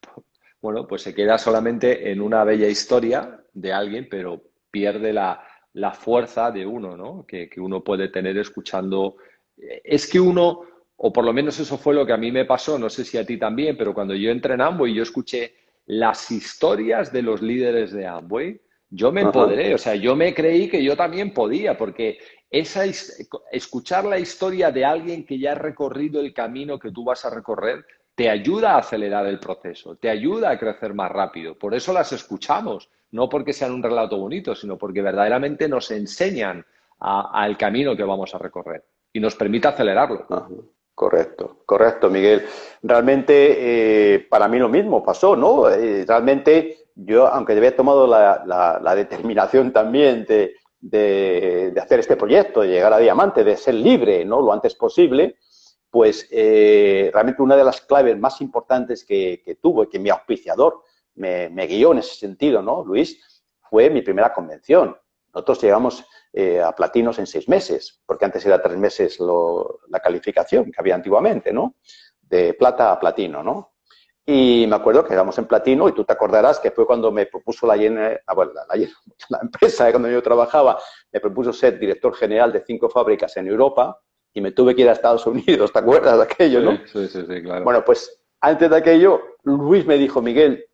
bueno, pues se queda solamente en una bella historia de alguien, pero pierde la, fuerza de uno, ¿no? Que, uno puede tener escuchando. Es que uno, o por lo menos eso fue lo que a mí me pasó, no sé si a ti también, pero cuando yo entré en Amway, yo escuché las historias de los líderes de Amway, yo me empoderé, o sea, yo me creí que yo también podía, porque esa, escuchar la historia de alguien que ya ha recorrido el camino que tú vas a recorrer, te ayuda a acelerar el proceso, te ayuda a crecer más rápido. Por eso las escuchamos, no porque sean un relato bonito, sino porque verdaderamente nos enseñan al camino que vamos a recorrer y nos permite acelerarlo. Correcto, correcto, Miguel. Realmente eh, para mí lo mismo pasó, ¿no? Eh, realmente yo, aunque había tomado la, determinación también de, de, hacer este proyecto, de llegar a diamante, de ser libre, ¿no? Lo antes posible, pues eh, realmente una de las claves más importantes que, tuvo y que mi auspiciador me, guió en ese sentido, ¿no, Luis? Fue mi primera convención. Nosotros llegamos eh, a platinos en seis meses, porque antes era tres meses la calificación que había antiguamente, ¿no? De plata a platino, ¿no? Y me acuerdo que llegamos en platino y tú te acordarás que fue cuando me propuso la, ah, la, la empresa cuando yo trabajaba, me propuso ser director general de cinco fábricas en Europa y me tuve que ir a Estados Unidos, ¿te acuerdas de aquello, no? Sí, sí, sí, claro. Bueno, pues antes de aquello, Luis me dijo, Miguel,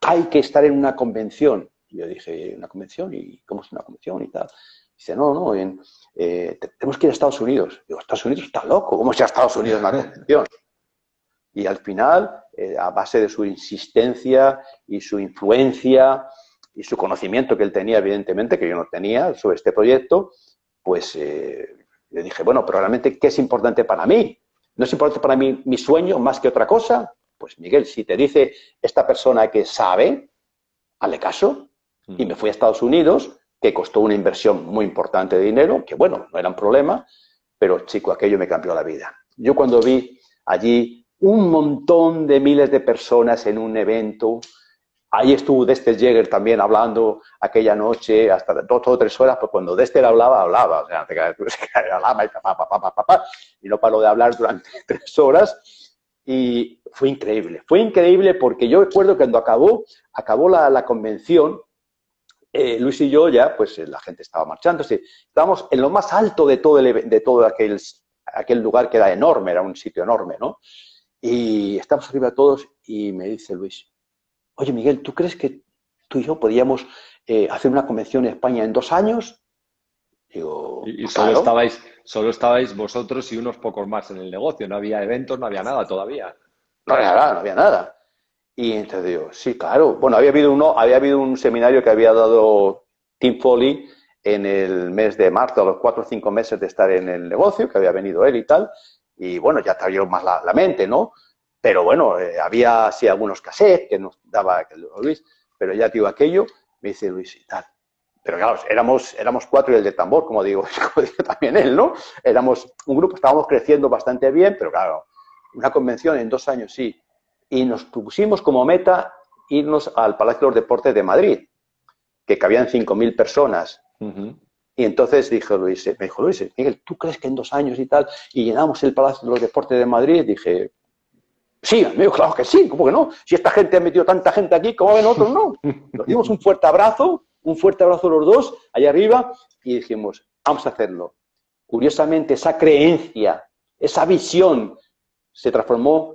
hay que estar en una convención. Y yo dije, ¿una convención? ¿Y cómo es una convención? Y tal. Dice, no, no, eh, tenemos que ir a Estados Unidos. Digo, Estados Unidos está loco, ¿cómo es a Estados Unidos una convención? Y al final, eh, a base de su insistencia y su influencia y su conocimiento que él tenía, evidentemente, que yo no tenía sobre este proyecto, pues eh, le dije, bueno, pero realmente, ¿qué es importante para mí? ¿No es importante para mí mi sueño más que otra cosa? Pues Miguel, si te dice esta persona que sabe, hazle caso. Y me fui a Estados Unidos, que costó una inversión muy importante de dinero, que bueno, no era un problema, pero chico, aquello me cambió la vida. Yo cuando vi allí un montón de miles de personas en un evento, Ahí estuvo Dexter Jäger también hablando aquella noche, hasta dos o tres horas, pues cuando Dexter hablaba, hablaba, o sea, y no paró de hablar durante tres horas. Y fue increíble, fue increíble porque yo recuerdo que cuando acabó, acabó la, convención, eh, Luis y yo ya, pues la gente estaba marchando, estábamos en lo más alto de todo, de todo aquel, aquel lugar que era enorme, era un sitio enorme, ¿no? Y estamos arriba todos y me dice Luis, oye Miguel, ¿tú crees que tú y yo podíamos eh, hacer una convención en España en dos años? Digo, y, solo, estabais, solo estabais vosotros y unos pocos más en el negocio, no había eventos, no había nada todavía. No había nada, no había nada. Y entonces digo, sí, claro. Bueno, había habido, uno, había habido un seminario que había dado Tim Foley en el mes de marzo, a los cuatro o cinco meses de estar en el negocio, que había venido él y tal. Y bueno, ya te abrió más la mente, ¿no? Pero bueno, eh, había así algunos cassettes que nos daba Luis, pero ya digo aquello, me dice Luis y tal. Pero claro, éramos, éramos cuatro y el de tambor, como digo, como también él, ¿no? Éramos un grupo, estábamos creciendo bastante bien, pero claro, una convención en dos años sí. Y nos pusimos como meta irnos al Palacio de los Deportes de Madrid, que cabían 5.000 personas. Y entonces dijo Luis, me dijo Luis, Miguel, ¿tú crees que en dos años y tal, y llenamos el Palacio de los Deportes de Madrid? Dije, Sí, amigo, claro que sí, ¿cómo que no? Si esta gente ha metido tanta gente aquí, ¿cómo ven otros no? Nos dimos un fuerte abrazo, un fuerte abrazo los dos, allá arriba, y dijimos, vamos a hacerlo. Curiosamente, esa creencia, esa visión se transformó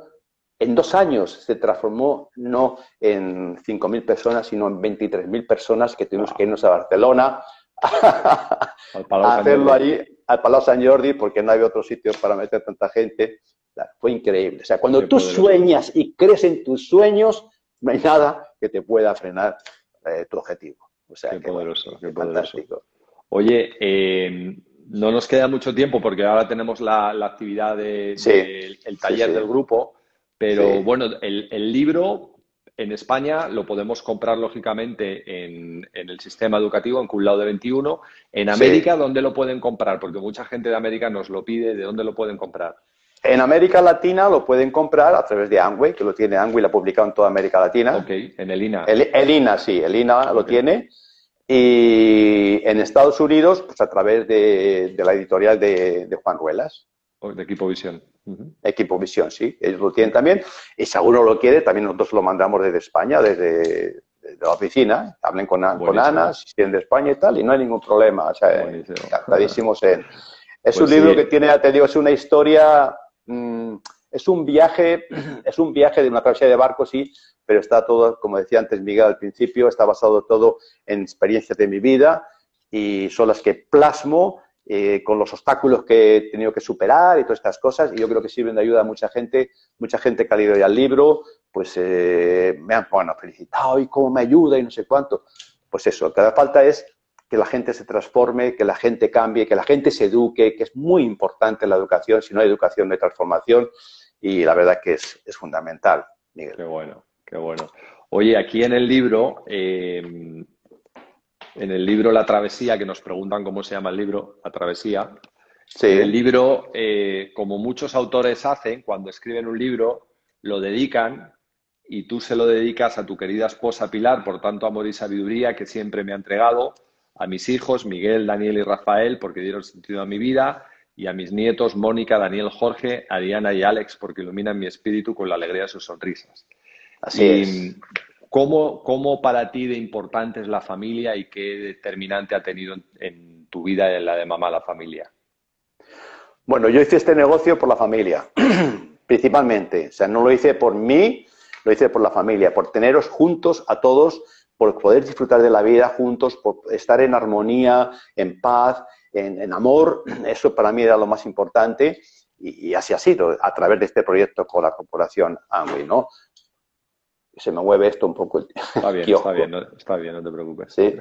en dos años, se transformó no en 5.000 personas, sino en 23.000 personas que tuvimos que irnos a Barcelona a hacerlo allí, al Palau San Jordi, porque no había otro sitio para meter tanta gente. Fue increíble. O sea, cuando tú sueñas y crees en tus sueños, no hay nada que te pueda frenar eh, tu objetivo. O sea, qué poderoso, qué fantástico. Oye, eh, no nos queda mucho tiempo porque ahora tenemos la, actividad del taller del grupo, pero bueno, el, libro en España lo podemos comprar lógicamente en, el sistema educativo, en Cum de 21. En América, ¿dónde lo pueden comprar? Porque mucha gente de América nos lo pide, ¿de dónde lo pueden comprar? En América Latina lo pueden comprar a través de Angway, que lo tiene Angway, lo ha publicado en toda América Latina. Ok, en el INA. El, INA, sí, el INA lo tiene. Y en Estados Unidos, pues a través de, la editorial de, Juan Ruelas. De Equipo Visión. Equipo Visión, sí. Ellos lo tienen también. Y si alguno lo quiere, también nosotros lo mandamos desde España, desde, la oficina. Hablen con, con Ana, si tienen de España y tal, y no hay ningún problema. O sea, encantadísimos en... Es pues un libro que tiene, te digo, es una historia... Mm, es un viaje, es un viaje de una travesía de barco, sí, pero está todo, como decía antes Miguel al principio, está basado todo en experiencias de mi vida y son las que plasmo eh, con los obstáculos que he tenido que superar y todas estas cosas, y yo creo que sirven de ayuda a mucha gente, mucha gente que ha leído ya el libro, pues eh, me han bueno, felicitado y cómo me ayuda y no sé cuánto. Pues eso, lo que hace falta es que la gente se transforme, que la gente cambie, que la gente se eduque, que es muy importante la educación, si no hay educación no hay transformación, y la verdad que es, es fundamental, Miguel. Qué bueno. Qué bueno. Oye, aquí en el libro, eh, en el libro La Travesía, que nos preguntan cómo se llama el libro, La Travesía, sí. el libro, eh, como muchos autores hacen, cuando escriben un libro, lo dedican y tú se lo dedicas a tu querida esposa Pilar, por tanto amor y sabiduría que siempre me ha entregado, a mis hijos, Miguel, Daniel y Rafael, porque dieron sentido a mi vida, y a mis nietos, Mónica, Daniel, Jorge, a Diana y Alex, porque iluminan mi espíritu con la alegría de sus sonrisas. Así es. ¿Cómo, ¿Cómo para ti de importante es la familia y qué determinante ha tenido en, tu vida en la de mamá la familia? Bueno, yo hice este negocio por la familia, principalmente. O sea, no lo hice por mí, lo hice por la familia, por teneros juntos a todos, por poder disfrutar de la vida juntos, por estar en armonía, en paz, en, amor. Eso para mí era lo más importante y, así ha sido a través de este proyecto con la corporación Amway, ¿no? Se me mueve esto un poco. Está bien, está bien, no, está bien, no te preocupes. Sí.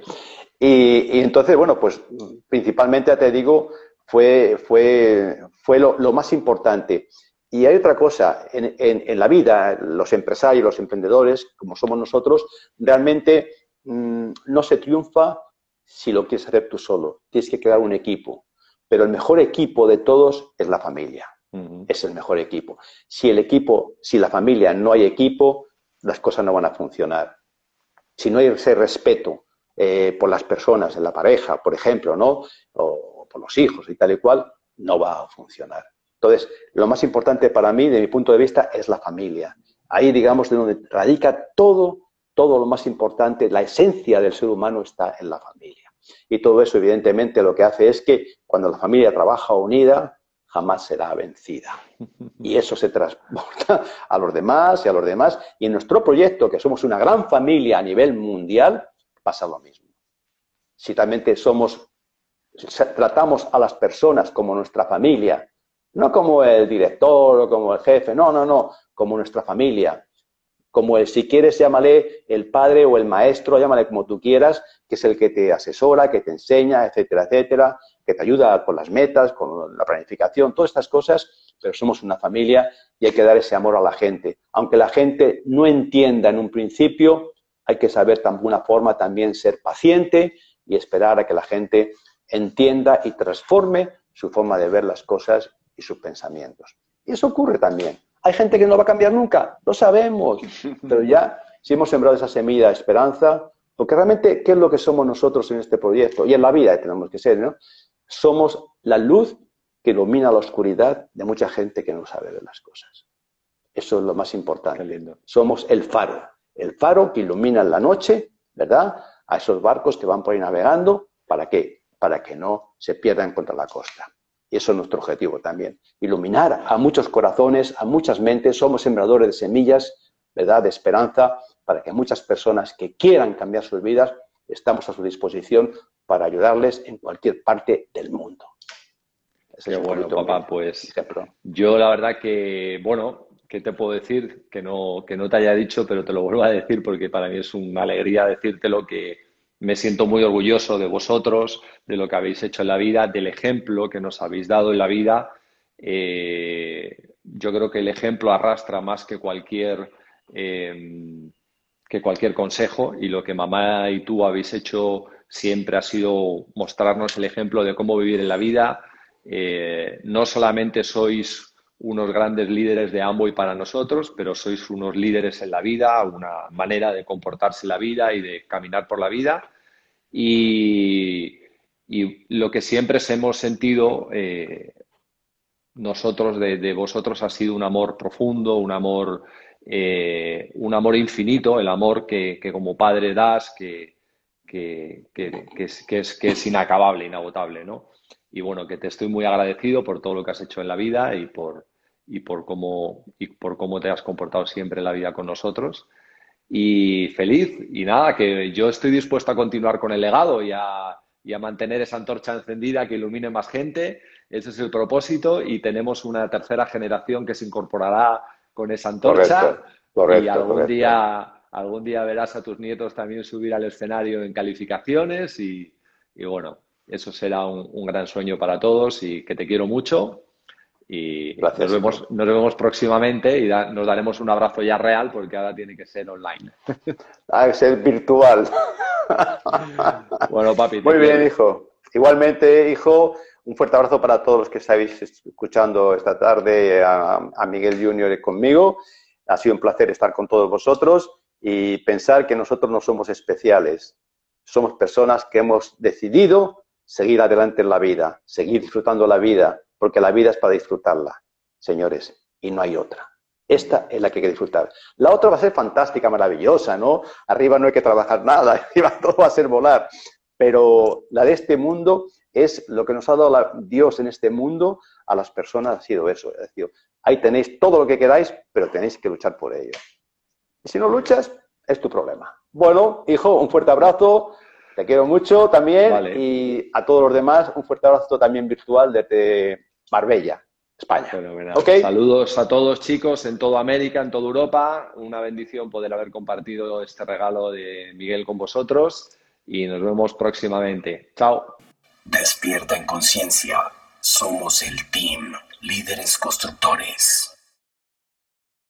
Y, entonces, bueno, pues principalmente, te digo, fue, fue, fue lo, más importante. Y hay otra cosa, en, en, la vida, los empresarios, los emprendedores, como somos nosotros, realmente mm, no se triunfa si lo quieres hacer tú solo. Tienes que crear un equipo. Pero el mejor equipo de todos es la familia. Es el mejor equipo. Si el equipo, si la familia no hay equipo, las cosas no van a funcionar. Si no hay ese respeto eh, por las personas en la pareja, por ejemplo, ¿no? O por los hijos y tal y cual, no va a funcionar. Entonces, lo más importante para mí, de mi punto de vista, es la familia. Ahí, digamos, de donde radica todo, todo lo más importante, la esencia del ser humano está en la familia. Y todo eso, evidentemente, lo que hace es que cuando la familia trabaja unida, jamás será vencida. Y eso se transporta a los demás y a los demás. Y en nuestro proyecto, que somos una gran familia a nivel mundial, pasa lo mismo. Si también somos, tratamos a las personas como nuestra familia, no como el director o como el jefe, no, no, no, como nuestra familia, como el, si quieres, llámale el padre o el maestro, llámale como tú quieras, que es el que te asesora, que te enseña, etcétera, etcétera, que te ayuda con las metas, con la planificación, todas estas cosas, pero somos una familia y hay que dar ese amor a la gente. Aunque la gente no entienda en un principio, hay que saber de alguna forma también ser paciente y esperar a que la gente entienda y transforme su forma de ver las cosas y sus pensamientos. Y eso ocurre también. Hay gente que no va a cambiar nunca, lo sabemos, pero ya si hemos sembrado esa semilla de esperanza, porque realmente, ¿qué es lo que somos nosotros en este proyecto? Y en la vida tenemos que ser, ¿no? Somos la luz que ilumina la oscuridad de mucha gente que no sabe ver las cosas. Eso es lo más importante. Somos el faro, el faro que ilumina en la noche, ¿verdad? A esos barcos que van por ahí navegando, ¿para qué? Para que no se pierdan contra la costa. Y eso es nuestro objetivo también. Iluminar a muchos corazones, a muchas mentes. Somos sembradores de semillas, ¿verdad? De esperanza para que muchas personas que quieran cambiar sus vidas, estamos a su disposición para ayudarles en cualquier parte del mundo. Qué bueno, papá, pues yo la verdad que, bueno, ¿qué te puedo decir? Que no, que no te haya dicho, pero te lo vuelvo a decir porque para mí es una alegría decírtelo que me siento muy orgulloso de vosotros, de lo que habéis hecho en la vida, del ejemplo que nos habéis dado en la vida. Eh, yo creo que el ejemplo arrastra más que cualquier, eh, que cualquier consejo y lo que mamá y tú habéis hecho siempre ha sido mostrarnos el ejemplo de cómo vivir en la vida. Eh, no solamente sois unos grandes líderes de Amway para nosotros, pero sois unos líderes en la vida, una manera de comportarse en la vida y de caminar por la vida. Y, lo que siempre hemos sentido eh, nosotros de, vosotros ha sido un amor profundo, un amor, eh, un amor infinito, el amor que, como padre das, que, que, es, que, es, que es inacabable, inagotable, ¿no? Y bueno, que te estoy muy agradecido por todo lo que has hecho en la vida y por, y por cómo, y por cómo te has comportado siempre en la vida con nosotros. Y feliz, y nada, que yo estoy dispuesto a continuar con el legado y a, y a mantener esa antorcha encendida que ilumine más gente. Ese es el propósito y tenemos una tercera generación que se incorporará con esa antorcha. y algún día algún día verás a tus nietos también subir al escenario en calificaciones y, y bueno, eso será un, un, gran sueño para todos y que te quiero mucho y nos vemos, nos vemos próximamente y nos daremos un abrazo ya real porque ahora tiene que ser online. Ha que ser virtual. bueno, papi. Muy bien, hijo. Igualmente, hijo, un fuerte abrazo para todos los que estáis escuchando esta tarde a, a Miguel Junior conmigo. Ha sido un placer estar con todos vosotros y pensar que nosotros no somos especiales. Somos personas que hemos decidido seguir adelante en la vida, seguir disfrutando la vida, porque la vida es para disfrutarla, señores, y no hay otra. Esta es la que hay que disfrutar. La otra va a ser fantástica, maravillosa, ¿no? Arriba no hay que trabajar nada, arriba todo va a ser volar. Pero la de este mundo es lo que nos ha dado Dios en este mundo a las personas, ha sido eso. Ahí tenéis todo lo que queráis, pero tenéis que luchar por ello. Si no luchas, es tu problema. Bueno, hijo, un fuerte abrazo. Te quiero mucho también. Y a todos los demás, un fuerte abrazo también virtual desde Marbella, España. Saludos a todos chicos en toda América, en toda Europa. Una bendición poder haber compartido este regalo de Miguel con vosotros y nos vemos próximamente. Chao. Despierta en conciencia. Somos el team, líderes constructores.